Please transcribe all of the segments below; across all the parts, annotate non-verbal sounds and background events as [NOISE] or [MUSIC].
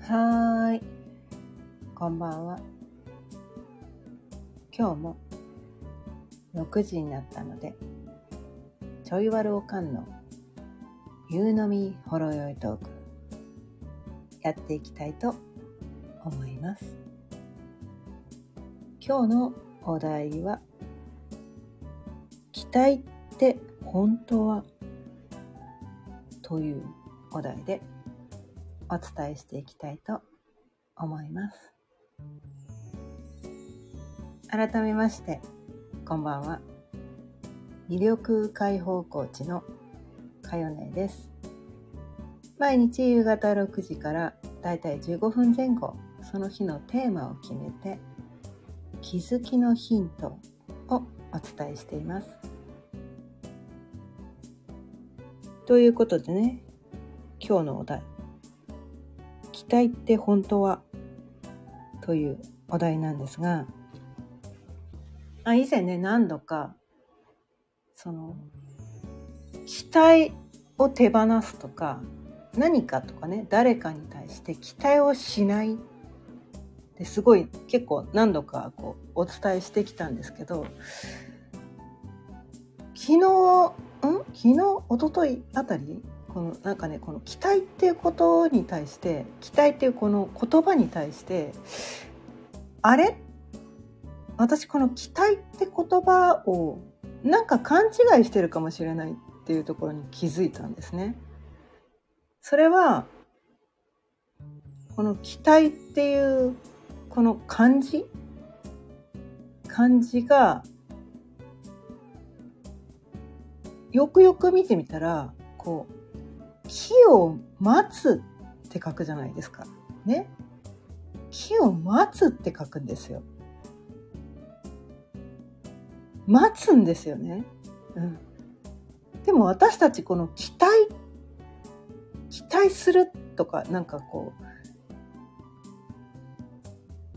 はーい。こんばんは。今日も6時になったので、ちょいわるおかんの夕飲みほろよいトーク、やっていきたいと思います。今日のお題は、期待って本当はというお題でお伝えしていきたいと思います。改めまして、こんばんは。魅力解放コーチのかよねです。毎日夕方6時からだいたい15分前後、その日のテーマを決めて、気づきのヒントをお伝えしています。ということでね、今日のお題。期待って本当はというお題なんですが、あ以前ね、何度か、その、期待を手放すとか、何かとかね、誰かに対して期待をしないですごい結構何度かこうお伝えしてきたんですけど、昨日、昨日、一昨日あたり？このなんかねこの期待っていうことに対して期待っていうこの言葉に対してあれ？私この期待って言葉をなんか勘違いしてるかもしれないっていうところに気づいたんですね。それはこの期待っていうこの漢字漢字がよくよく見てみたらこう木を待つって書くじゃないですか。ね。木を待つって書くんですよ。待つんですよね。うん。でも私たちこの期待、期待するとか、なんかこ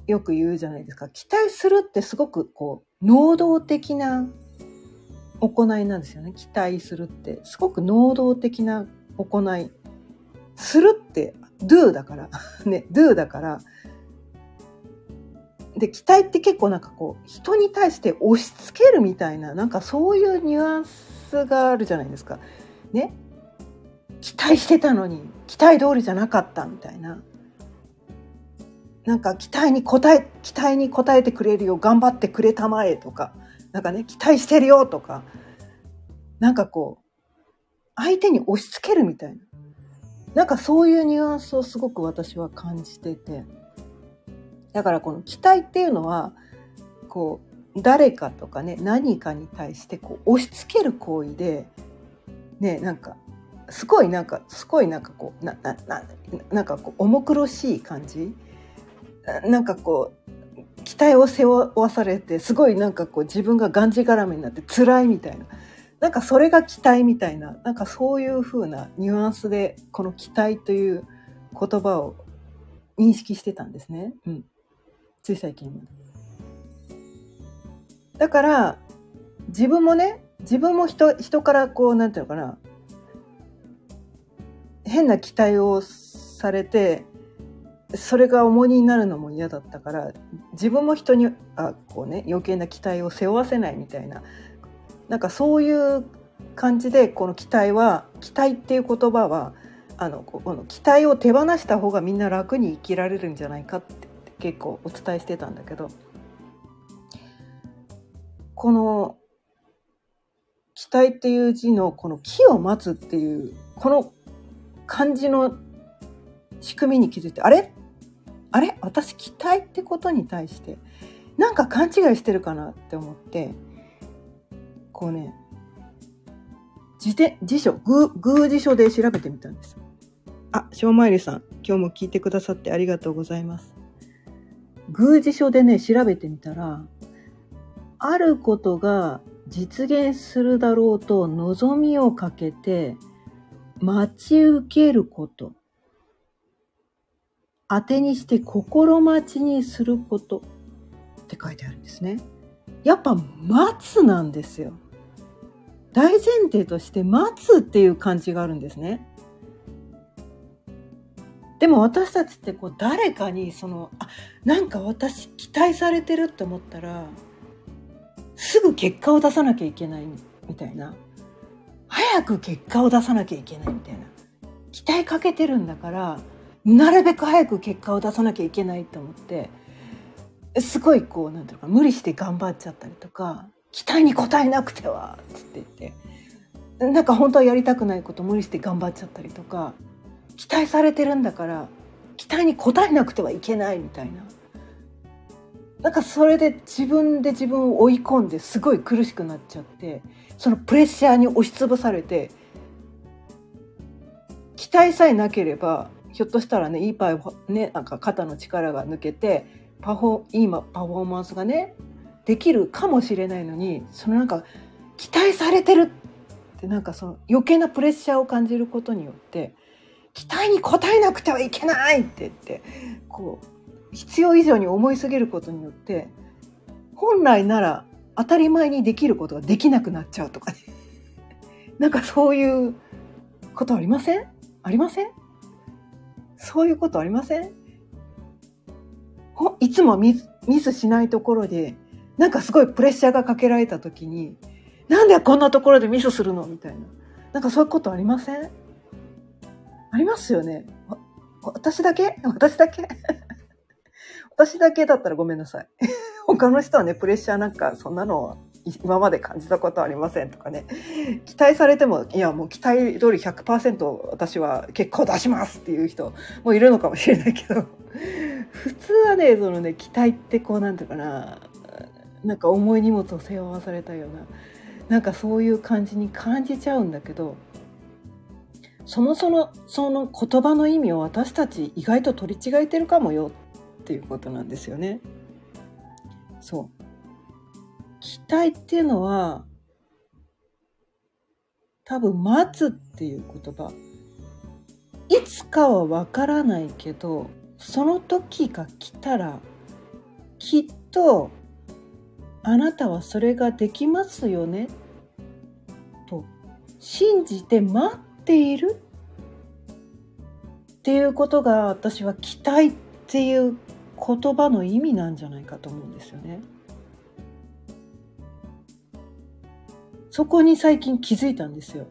う、よく言うじゃないですか。期待するってすごくこう、能動的な行いなんですよね。期待するって。すごく能動的な行い。するって do だから。[LAUGHS] ね、do だから。で、期待って結構なんかこう、人に対して押し付けるみたいな、なんかそういうニュアンスがあるじゃないですか。ね。期待してたのに、期待通りじゃなかったみたいな。なんか期待に応え、期待に応えてくれるよ、頑張ってくれたまえとか、なんかね、期待してるよとか、なんかこう、相手に押し付けるみたいな。なんかそういうニュアンスをすごく私は感じてて。だからこの期待っていうのは、こう、誰かとかね、何かに対してこう押し付ける行為で、ね、なんか、すごいなんか、すごいなんかこう、な、な、な、なんかこう、重苦しい感じ？なんかこう、期待を背負わされて、すごいなんかこう、自分ががんじがらめになって辛いみたいな。なんかそれが期待みたいな、なんかそういう風なニュアンスで、この期待という言葉を認識してたんですね。うん。つい最近。だから、自分もね、自分も人、人からこう、なんていうのかな、変な期待をされて、それが重荷になるのも嫌だったから、自分も人に、あ、こうね、余計な期待を背負わせないみたいな、なんかそういう感じで、この期待は、期待っていう言葉は、あの、この期待を手放した方がみんな楽に生きられるんじゃないかって結構お伝えしてたんだけど、この期待っていう字のこの木を待つっていうこの漢字の仕組みに気づいてあれ？あれ？私期待ってことに対してなんか勘違いしてるかなって思ってこうね辞典辞書グー辞書で調べてみたんですあ、しょうまいりさん、今日も聞いてくださってありがとうございます。宮司書でね、調べてみたら、あることが実現するだろうと望みをかけて待ち受けること。当てにして心待ちにすることって書いてあるんですね。やっぱ待つなんですよ。大前提として待つっていう感じがあるんですね。でも私たちってこう誰かにそのあなんか私期待されてるって思ったらすぐ結果を出さなきゃいけないみたいな早く結果を出さなきゃいけないみたいな期待かけてるんだからなるべく早く結果を出さなきゃいけないと思ってすごいこうなんていうか無理して頑張っちゃったりとか期待に応えなくてはって言ってなんか本当はやりたくないこと無理して頑張っちゃったりとか期待されてるんだから期待に応えなくてはいけないみたいな。なんかそれで自分で自分を追い込んですごい苦しくなっちゃってそのプレッシャーに押しつぶされて期待さえなければひょっとしたらねいいパフねなんか肩の力が抜けてパフォいいパフォーマンスがねできるかもしれないのにそのなんか期待されてるってなんかその余計なプレッシャーを感じることによって期待に応えなくてはいけないって言ってこう必要以上に思いすぎることによって本来なら当たり前にできることができなくなっちゃうとかね。なんかそういうことありません？ありません？そういうことありません？いつもミスしないところでなんかすごいプレッシャーがかけられた時になんでこんなところでミスするの？みたいな。なんかそういうことありません？ありますよね。私だけ？私だけ？[LAUGHS] 私だけだったらごめんなさい。[LAUGHS] 他の人はね、プレッシャーなんかそんなの今まで感じたことありませんとかね。期待されても、いやもう期待通り100%私は結果を出しますっていう人もいるのかもしれないけど、[LAUGHS] 普通はね、そのね、期待ってこうなんていうかな、なんか重い荷物を背負わされたような、なんかそういう感じに感じちゃうんだけど、そもそもその言葉の意味を私たち意外と取り違えてるかもよっていうことなんですよね。そう期待っていうのは多分待つっていう言葉。いつかはわからないけどその時が来たらきっとあなたはそれができますよね。と信じて待っている。っていうことが私は期待っていう言葉の意味なんじゃないかと思うんですよね。そこに最近気づいたんですよ。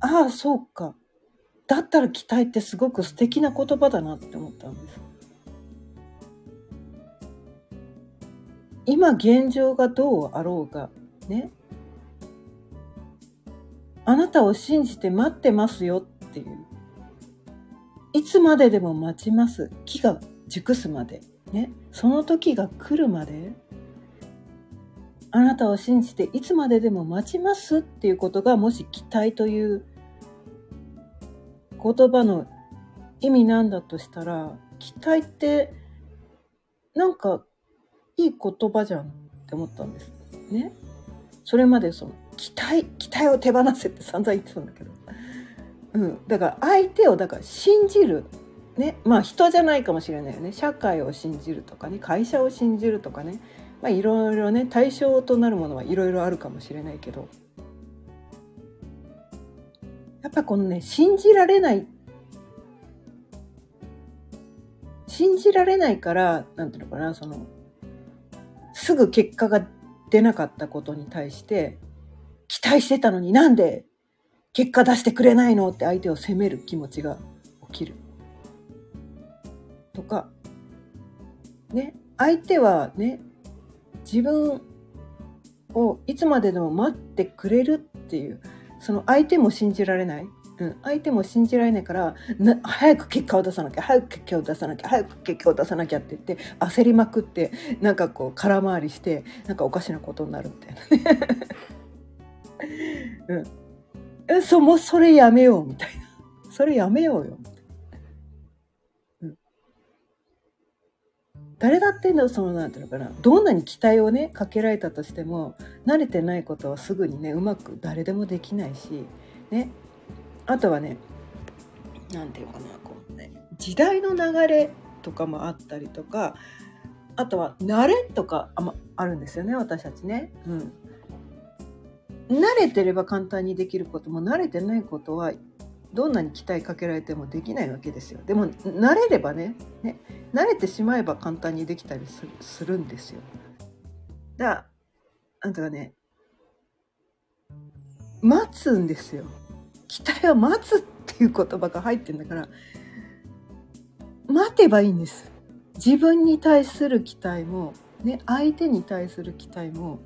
ああ、そうか。だったら期待ってすごく素敵な言葉だなって思ったんです。今現状がどうあろうが、ね、あなたを信じて待ってますよっていう。いつまででも待ちます。木が熟すまで。ね。その時が来るまで。あなたを信じていつまででも待ちますっていうことがもし期待という言葉の意味なんだとしたら期待ってなんかいい言葉じゃんって思ったんですね。それまでその期待期待を手放せって散々言ってたんだけど、うん、だから相手をだから信じる。ね。まあ人じゃないかもしれないよね。社会を信じるとかね。会社を信じるとかね。まあいろいろね対象となるものはいろいろあるかもしれないけどやっぱこのね信じられない信じられないからなんていうのかなそのすぐ結果が出なかったことに対して期待してたのになんで結果出してくれないのって相手を責める気持ちが起きる。とか、ね、相手はね、自分をいつまででも待ってくれるっていう、その相手も信じられない。うん、相手も信じられないから早く結果を出さなきゃ早く結果を出さなきゃ早く結果を出さなきゃって言って焦りまくってなんかこう空回りしてなんかおかしなことになるみたいなね [LAUGHS] うん。そ、もそれやめようみたいな。それやめようよ。誰だっての、その、なんていうのかな。どんなに期待をね、かけられたとしても、慣れてないことはすぐにね、うまく誰でもできないし、ね。あとはね、なんていうかな、こうね、時代の流れとかもあったりとか、あとは慣れとかあ,、まあるんですよね私たちね。うん慣れてれば簡単にできることも慣れてないことはどんなに期待かけられてもできないわけですよ。でも慣れればねね慣れてしまえば簡単にできたりするんですよ。だからなんとかね待つんですよ。期待は待つっていう言葉が入ってんだから待てばいいんです。自分に対する期待もね相手に対する期待も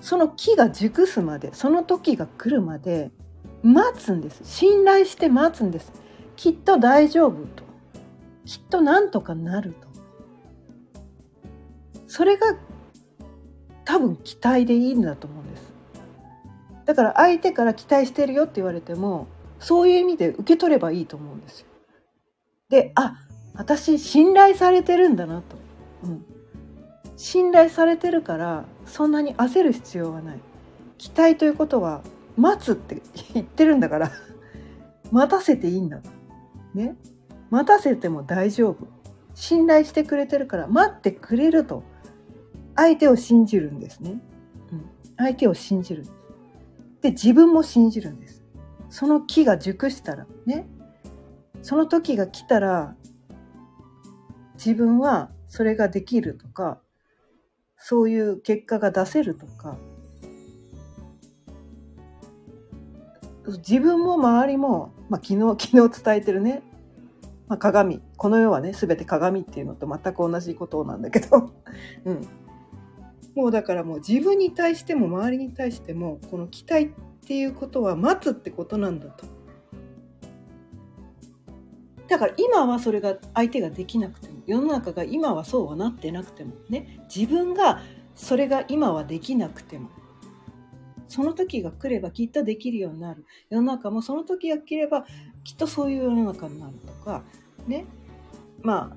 その木が熟すまでその時が来るまで待つんです。信頼して待つんです。きっと大丈夫と。きっとなんとかなると。それが多分期待でいいんだと思うんです。だから相手から期待してるよって言われてもそういう意味で受け取ればいいと思うんですよ。であ私信頼されてるんだなと、うん、信頼されてるからそんなに焦る必要はない。期待ということは待つって言ってるんだから [LAUGHS] 待たせていいんだね。待たせても大丈夫。信頼してくれてるから待ってくれると相手を信じるんですね、うん、相手を信じるで自分も信じるんです。その木が熟したらね。その時が来たら自分はそれができるとかそういう結果が出せるとか自分も周りも、まあ、昨日昨日伝えてるね、まあ、鏡。この世はね全て鏡っていうのと全く同じことなんだけど、[LAUGHS] うん、もうだからもう自分に対しても周りに対してもこの期待っていうことは待つってことなんだと。だから今はそれが相手ができなくても世の中が今はそうはなってなくてもね自分がそれが今はできなくてもその時が来ればきっとできるようになる。世の中もその時が来ればきっとそういう世の中になるとかね。まあ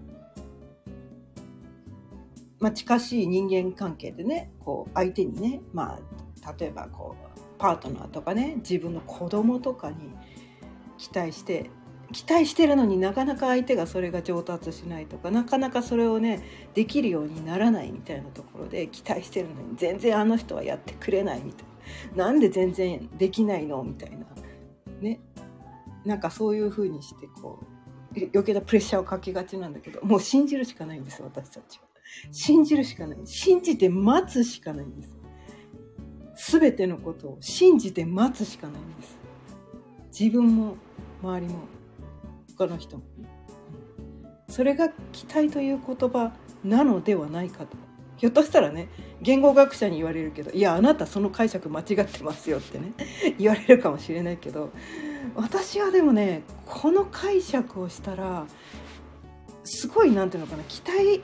まあ、近しい人間関係でねこう相手にね、まあ、例えばこうパートナーとかね自分の子供とかに期待して期待してるのになかなか相手がそれが上達しないとかなかなかそれをねできるようにならないみたいなところで期待してるのに全然あの人はやってくれないみたいな。なんで全然できないの？みたいな。ね。なんかそういう風にしてこう余計なプレッシャーをかけがちなんだけどもう信じるしかないんです私たちは。信じるしかない。信じて待つしかないんです。全てのことを信じて待つしかないんです。自分も周りも他の人も、それが期待という言葉なのではないかと。ひょっとしたらね言語学者に言われるけどいやあなたその解釈間違ってますよってね [LAUGHS] 言われるかもしれないけど私はでもねこの解釈をしたらすごい何ていうのかな期待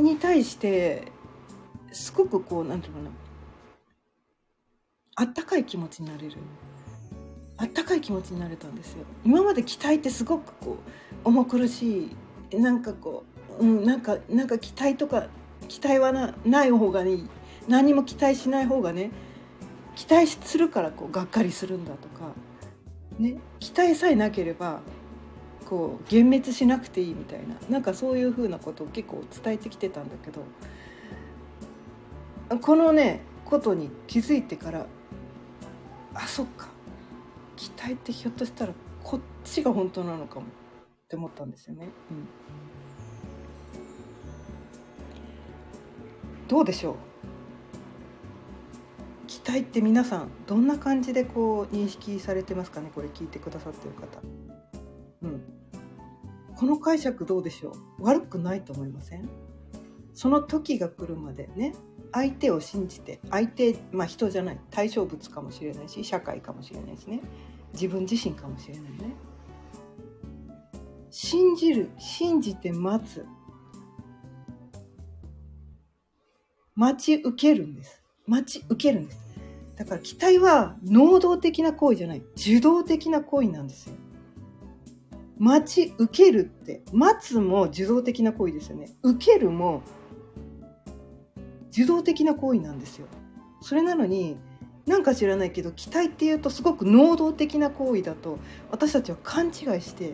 に対してすごくこう何ていうのかなあったかい気持ちになれる。あったかい気持ちになれたんですよ。今まで期待ってすごくこう重苦しいなんかこう、うん、なんかなんか期待とか期待はなない方がいい何も期待しない方がね期待するからこうがっかりするんだとか、ね、期待さえなければこう幻滅しなくていいみたいななんかそういうふうなことを結構伝えてきてたんだけどこのねことに気づいてからあそっか期待ってひょっとしたらこっちが本当なのかもって思ったんですよね。うん、どうでしょう？期待って皆さんどんな感じでこう認識されてますかね？これ聞いてくださってる方。うん、この解釈どうでしょう？悪くないと思いません？その時が来るまでね相手を信じて相手まあ人じゃない対象物かもしれないし社会かもしれないですね。自分自身かもしれないね。信じる信じて待つ。待ち受けるんです。待ち受けるんです。だから期待は能動的な行為じゃない。受動的な行為なんですよ。待ち受けるって。待つも受動的な行為ですよね。受けるも受動的な行為なんですよ。それなのになんか知らないけど期待っていうとすごく能動的な行為だと私たちは勘違いして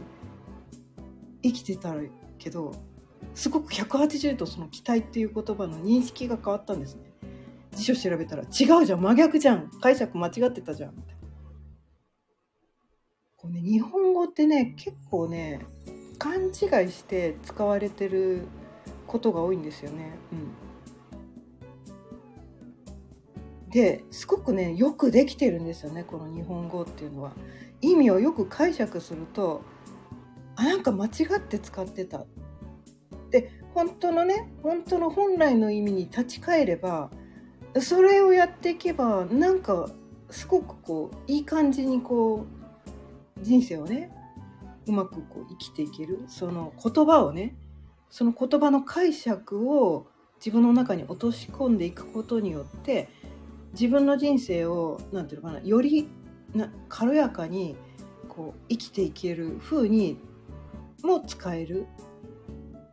生きてたけどすごく180度その期待っていう言葉の認識が変わったんですね辞書調べたら違うじゃん真逆じゃん解釈間違ってたじゃんみたいなこうね日本語ってね結構ね勘違いして使われてることが多いんですよね。うん、ですごくねよくできてるんですよねこの日本語っていうのは。意味をよく解釈するとあなんか間違って使ってた。で本当のね本当の本来の意味に立ち返ればそれをやっていけばなんかすごくこういい感じにこう人生をねうまくこう生きていける。その言葉をねその言葉の解釈を自分の中に落とし込んでいくことによって自分の人生を何て言うのかなよりな軽やかにこう生きていける風にも使える。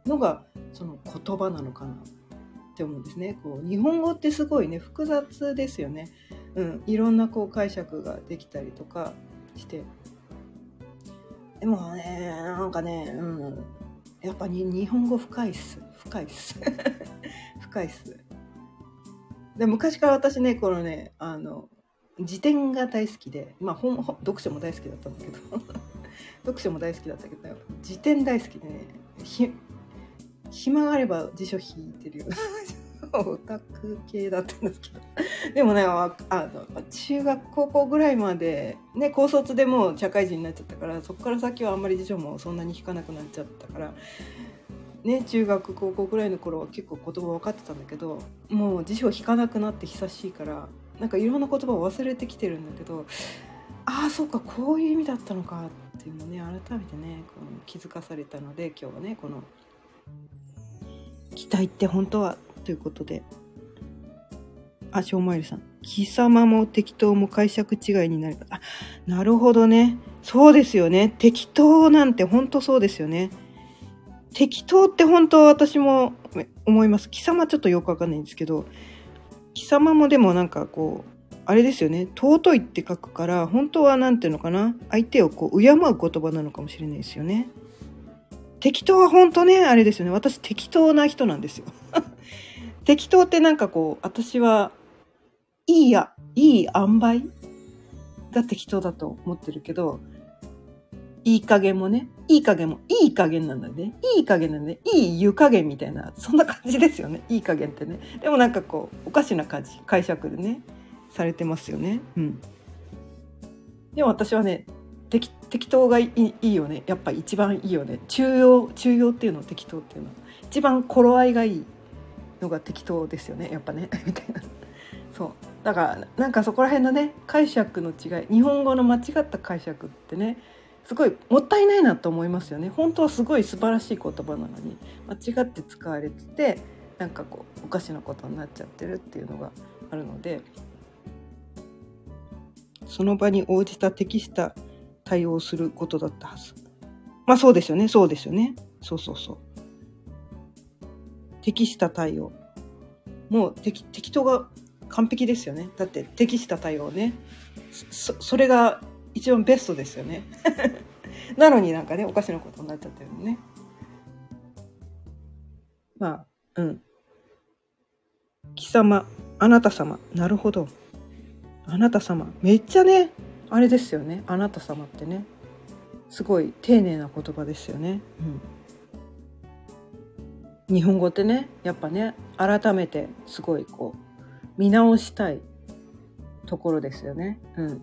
のがその言葉なのかなって思うんですね。こう日本語ってすごいね複雑ですよね。うん、いろんなこう解釈ができたりとかして。でもねなんかね、うん、やっぱり日本語深いっす。深いっす。[LAUGHS] 深いっす。で昔から私ねこのねあの辞典が大好きでまあ本読書も大好きだったんだけど。[LAUGHS] 読書も大好きだったけど辞典大好きでね暇があれば辞書引いてるよ。オタク系だったんですけど。でもねあの中学高校ぐらいまでね高卒でもう社会人になっちゃったからそこから先はあんまり辞書もそんなに引かなくなっちゃったからね中学高校ぐらいの頃は結構言葉分かってたんだけどもう辞書引かなくなって久しいからなんかいろんな言葉を忘れてきてるんだけどああそうかこういう意味だったのかっていうのね改めてねこの気づかされたので今日はねこの「期待って本当はということで。あ、しょうまいりさん。貴様も適当も解釈違いになる。あ、なるほどね。そうですよね。適当なんて本当そうですよね。適当って本当私も思います。貴様ちょっとよくわかんないんですけど、貴様もでもなんかこう、あれですよね。尊いって書くから、本当は何ていうのかな。相手をこう、敬う言葉なのかもしれないですよね。適当は本当ね、あれですよね。私適当な人なんですよ。[LAUGHS] 適当ってなんかこう、私はいいや、いい塩梅が適当だと思ってるけど、いい加減もね、いい加減もいい加減なんだね。いい加減なんだね。いい湯加減みたいな、そんな感じですよね。いい加減ってね。でもなんかこう、おかしな感じ、解釈でね、されてますよね。うん。でも私はね、適適当がいいいいよね。やっぱ一番いいよね。中庸、中庸っていうの適当っていうの。一番頃合いがいい。のが適当ですよねやっぱね [LAUGHS] みたいなそうだからなんかそこら辺のね解釈の違い日本語の間違った解釈ってねすごいもったいないなと思いますよね本当はすごい素晴らしい言葉なのに間違って使われててなんかこうおかしなことになっちゃってるっていうのがあるのでその場に応じた適した対応することだったはず。まあそうですよね。そうですよね。そうそうそう。適した対応。もう適適当が完璧ですよね。だって適した対応ね。そそれが一番ベストですよね。[LAUGHS] なのになんかねおかしなことになっちゃってるのね。まあうん。貴様あなた様。なるほど。あなた様。めっちゃねあれですよね。あなた様ってね。すごい丁寧な言葉ですよね。うん。日本語ってねやっぱね改めてすごいこう見直したいところですよね。うん、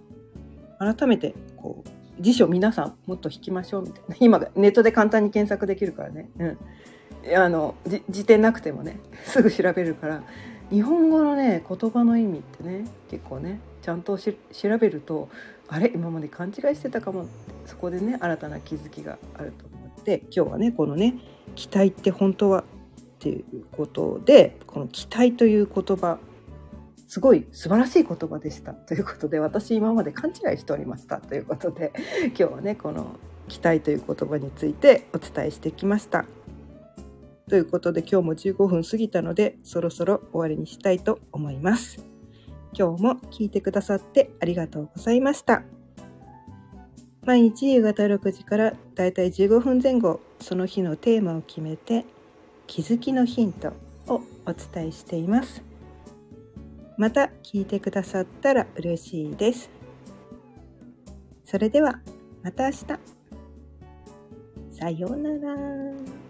改めてこう辞書皆さんもっと引きましょうみたいな。[LAUGHS] 今ネットで簡単に検索できるからね、うん、あの辞典なくてもね [LAUGHS] すぐ調べるから。日本語のね言葉の意味ってね結構ねちゃんと調べるとあれ今まで勘違いしてたかもそこでね新たな気づきがあると思って今日はねこのね期待って本当はっていうことでこの期待という言葉すごい素晴らしい言葉でしたということで私今まで勘違いしておりましたということで今日はねこの期待という言葉についてお伝えしてきました。ということで今日も15分過ぎたのでそろそろ終わりにしたいと思います。今日も聞いてくださってありがとうございました。毎日夕方6時からだいたい15分前後その日のテーマを決めて気づきのヒントをお伝えしています。また聞いてくださったら嬉しいです。それではまた明日。さようなら。